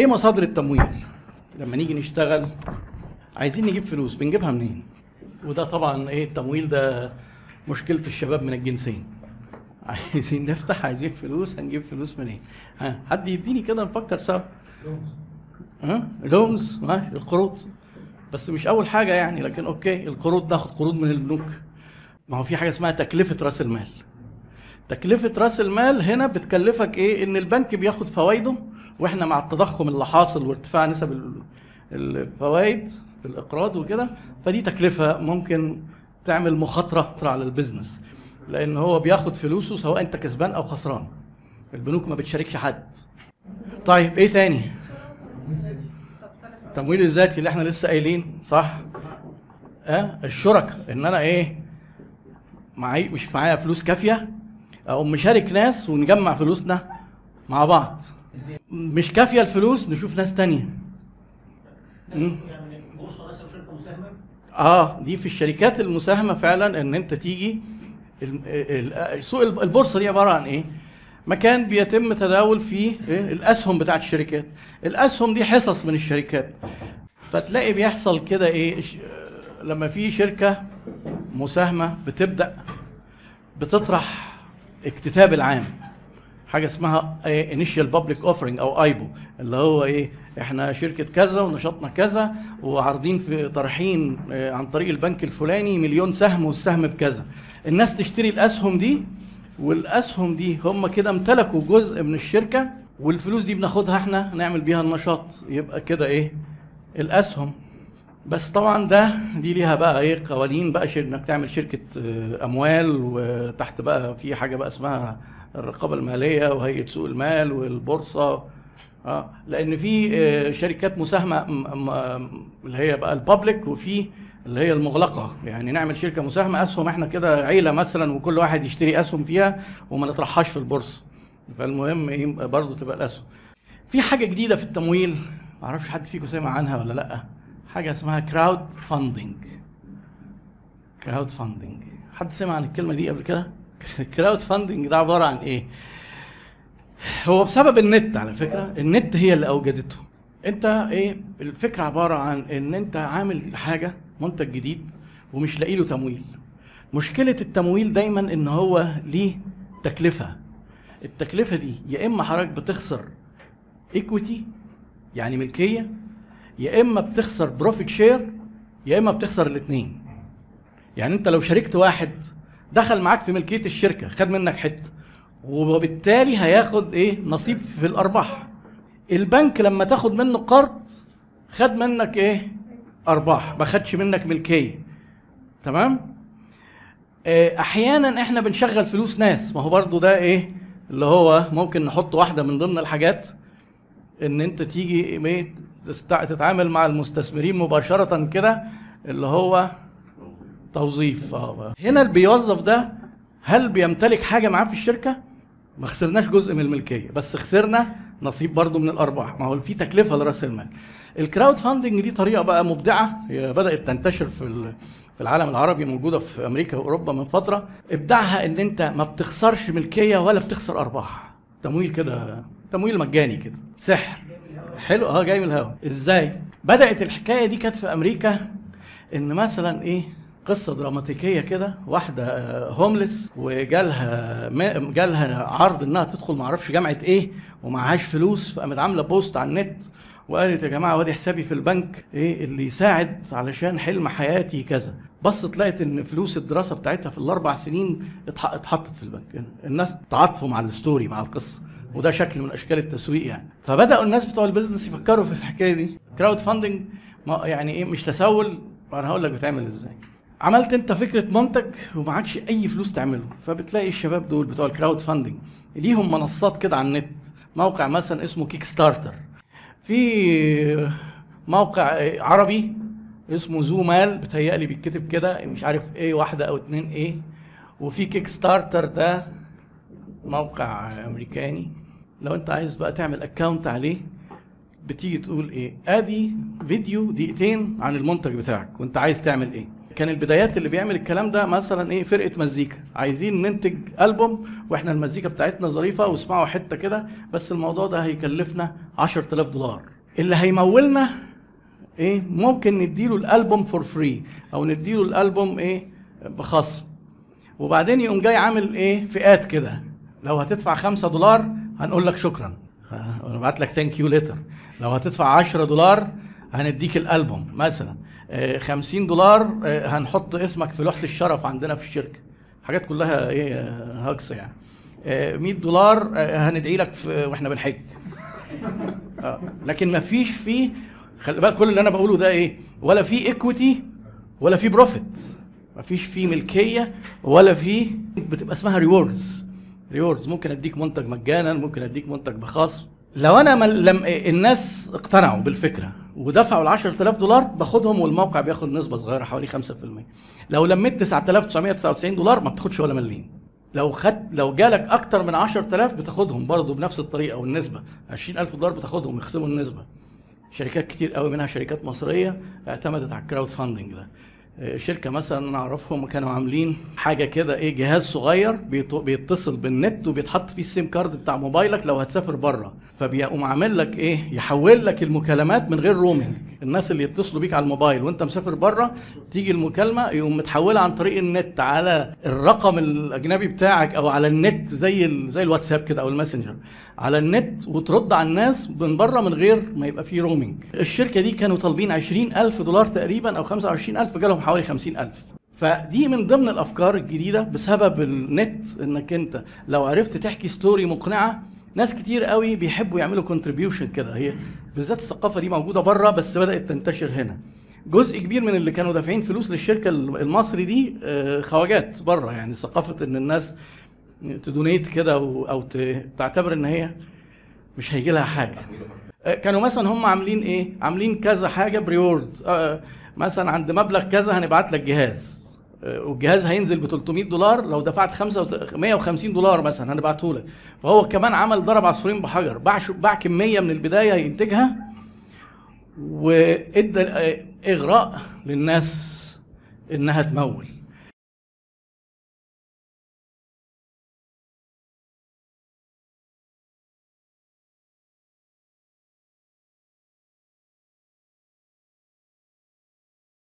إيه مصادر التمويل؟ لما نيجي نشتغل عايزين نجيب فلوس بنجيبها منين؟ وده طبعا إيه التمويل ده؟ مشكلة الشباب من الجنسين. عايزين نفتح عايزين فلوس هنجيب فلوس منين؟ ها حد يديني كده نفكر سوا. ها؟ لونز ماشي القروض. بس مش أول حاجة يعني لكن أوكي القروض ناخد قروض من البنوك. ما هو في حاجة اسمها تكلفة رأس المال. تكلفة رأس المال هنا بتكلفك إيه؟ إن البنك بياخد فوائده وإحنا مع التضخم اللي حاصل وارتفاع نسب ال- الفوائد في الإقراض وكده فدي تكلفة ممكن تعمل مخاطرة على البيزنس لأن هو بياخد فلوسه سواء أنت كسبان أو خسران. البنوك ما بتشاركش حد. طيب إيه تاني؟ التمويل الذاتي اللي إحنا لسه قايلين صح؟ آه الشركاء. إن أنا إيه معي مش معايا فلوس كافية أو مشارك ناس ونجمع فلوسنا مع بعض. مش كافية الفلوس نشوف ناس تانية. يعني آه دي في الشركات المساهمة فعلا إن أنت تيجي سوق الب- البورصة دي عبارة عن إيه؟ مكان بيتم تداول فيه إيه؟ الأسهم بتاعت الشركات الأسهم دي حصص من الشركات فتلاقي بيحصل كده إيه لما في شركة مساهمة بتبدأ بتطرح اكتتاب العام حاجة اسمها initial public offering أو IPO اللي هو إيه إحنا شركة كذا ونشاطنا كذا وعارضين في طرحين آه، عن طريق البنك الفلاني مليون سهم والسهم بكذا. الناس تشتري الأسهم دي والأسهم دي هم كده امتلكوا جزء من الشركة والفلوس دي بناخدها إحنا نعمل بيها النشاط. يبقى كده إيه الأسهم بس طبعا ده دي ليها بقى إيه قوانين بقى شر- إنك تعمل شركة آه، أموال وتحت بقى في حاجة بقى اسمها الرقابة المالية وهيئة سوق المال والبورصة آه لأن في آه، شركات مساهمة اللي هي بقى البابليك وفي اللي هي المغلقة. يعني نعمل شركة مساهمة أسهم إحنا كده عيلة مثلا وكل واحد يشتري أسهم فيها وما نطرحهاش في البورصة. فالمهم إيه برضه تبقى الأسهم. في حاجة جديدة في التمويل؟ معرفش حد فيكم سمع عنها ولا لأ؟ حاجة اسمها crowdfunding crowdfunding حد سمع عن الكلمة دي قبل كده؟ crowdfunding ده عبارة عن إيه؟ هو بسبب النت على فكرة. النت هي اللي أوجدته. أنت إيه؟ الفكرة عبارة عن إن أنت عامل حاجة منتج جديد ومش لاقي له تمويل. مشكلة التمويل دايما إن هو ليه تكلفة. التكلفة دي يا إما حضرتك بتخسر equity يعني ملكية يا إما بتخسر profit share يا إما بتخسر الاثنين يعني أنت لو شاركت واحد دخل معاك في ملكية الشركة خد منك حتة وبالتالي هياخد إيه؟ نصيب في الأرباح. البنك لما تاخد منه قرض خد منك إيه؟ أرباح ما خدش منك ملكية. تمام؟ آه، أحيانا إحنا بنشغل فلوس ناس. ما هو برضو ده إيه؟ اللي هو ممكن نحط واحدة من ضمن الحاجات إن أنت تيجي تست- تتعامل مع المستثمرين مباشرة كده اللي هو توظيف. آه. هنا اللي بيوظف ده هل بيمتلك حاجة معاه في الشركة؟ ما خسرناش جزء من الملكية بس خسرنا نصيب برضو من الأرباح. ما هو في تكلفة لرأس المال. ال crowdfunding دي طريقة بقى مبدعة هي بدأت تنتشر في في العالم العربي موجودة في أمريكا وأوروبا من فترة. إبداعها إن أنت ما بتخسرش ملكية ولا بتخسر أرباح. تمويل كده تمويل مجاني كده. سحر. حلو آه جاي من الهوا. إزاي؟ بدأت الحكاية دي كانت في أمريكا إن مثلا إيه قصة دراماتيكية كده واحدة آه، homeless وجالها ما- جالها عرض إنها تدخل معرفش جامعة إيه ومعهاش فلوس فقامت عاملة post على النت وقالت يا جماعة وادي حسابي في البنك إيه اللي يساعد علشان حلم حياتي كذا. بصت لقت إن فلوس الدراسة بتاعتها في الأربع سنين اتح- اتحطت في البنك. الناس تعاطفوا مع ال story مع القصة. وده شكل من أشكال التسويق يعني. فبدأوا الناس بتوع ال business يفكروا في الحكاية دي. crowdfunding يعني إيه مش تسول. أنا هقول لك بتعمل إزاي. عملت أنت فكرة منتج ومعكش أي فلوس تعمله. فبتلاقي الشباب دول بتوع ال crowdfunding ليهم منصات كده على النت. موقع مثلا اسمه Kickstarter في موقع عربي اسمه ذومال بتهيألي بيتكتب كده مش عارف إيه واحدة أو اتنين إيه وفي Kickstarter ده موقع أمريكاني. لو انت عايز بقى تعمل account عليه بتيجي تقول إيه؟ ادي فيديو دقيقتين عن المنتج بتاعك. وانت عايز تعمل إيه؟ كان البدايات اللي بيعمل الكلام ده مثلا إيه؟ فرقة مزيكا. عايزين ننتج ألبوم وإحنا المزيكا بتاعتنا ظريفة واسمعوا حتة كده بس الموضوع ده هيكلفنا 10000 دولار. اللي هيمولنا إيه؟ ممكن نديله الألبوم for free أو نديله الألبوم إيه؟ بخصم. وبعدين يقوم جاي عامل إيه؟ فئات كده. لو هتدفع 5 دولار هنقول لك شكرا. ونبعت لك thank you letter لو هتدفع 10 دولار هنديك الألبوم. مثلا آه، 50 دولار آه، هنحط اسمك في لوحة الشرف عندنا في الشركة. حاجات كلها إيه آه، هجس يعني. آه، 100 دولار آه، هندعي لك في وإحنا بنحج. آه، لكن ما فيش فيه خلي بالك كل اللي أنا بقوله ده إيه؟ ولا في equity ولا في profit ما فيش فيه ملكية ولا فيه بتبقى اسمها rewards rewards ممكن أديك منتج مجانا ممكن أديك منتج بخصم لو أنا مل... لم... الناس اقتنعوا بالفكرة ودفعوا ال 10000 دولار باخدهم والموقع بياخد نسبة صغيرة حوالي 5% لو لميت 9999 دولار ما بتاخدش ولا مليم لو خد لو جالك أكتر من 10000 بتاخدهم برضه بنفس الطريقة والنسبة. 20000 دولار بتاخدهم يخصموا النسبة. شركات كتير قوي منها شركات مصرية اعتمدت على ال crowdfunding ده. شركة مثلا أنا أعرفهم كانوا عاملين حاجة كده إيه جهاز صغير بيت- بيتصل بالنت وبيتحط فيه ال SIM card بتاع موبايلك لو هتسافر بره. فبيقوم عامل لك إيه يحول لك المكالمات من غير roaming الناس اللي يتصلوا بيك على الموبايل وأنت مسافر بره تيجي المكالمة يقوم متحوله عن طريق النت على الرقم الأجنبي بتاعك أو على النت زي زي الواتساب كده أو الماسنجر. على النت وترد على الناس من بره من غير ما يبقى فيه roaming الشركة دي كانوا طالبين 20000 دولار تقريبا أو 25000 جالهم حوالي 50000 فدي من ضمن الأفكار الجديدة بسبب النت إنك أنت لو عرفت تحكي story مقنعة ناس كتير قوي بيحبوا يعملوا contribution كده. هي بالذات الثقافة دي موجودة بره بس بدأت تنتشر هنا. جزء كبير من اللي كانوا دافعين فلوس للشركة المصري دي آه، خواجات بره يعني ثقافة إن الناس ت donate كده أو تعتبر إن هي مش هيجي لها حاجة. آه، كانوا مثلا هم عاملين إيه؟ عاملين كذا حاجة ب reward مثلا عند مبلغ كذا هنبعت لك جهاز. آه، والجهاز هينزل ب 300 دولار لو دفعت 5 وت- 150 دولار مثلا هنبعته لك. فهو كمان عمل ضرب عصفورين بحجر باع باع كمية من البداية ينتجها وإدى آه، إغراء للناس إنها تمول.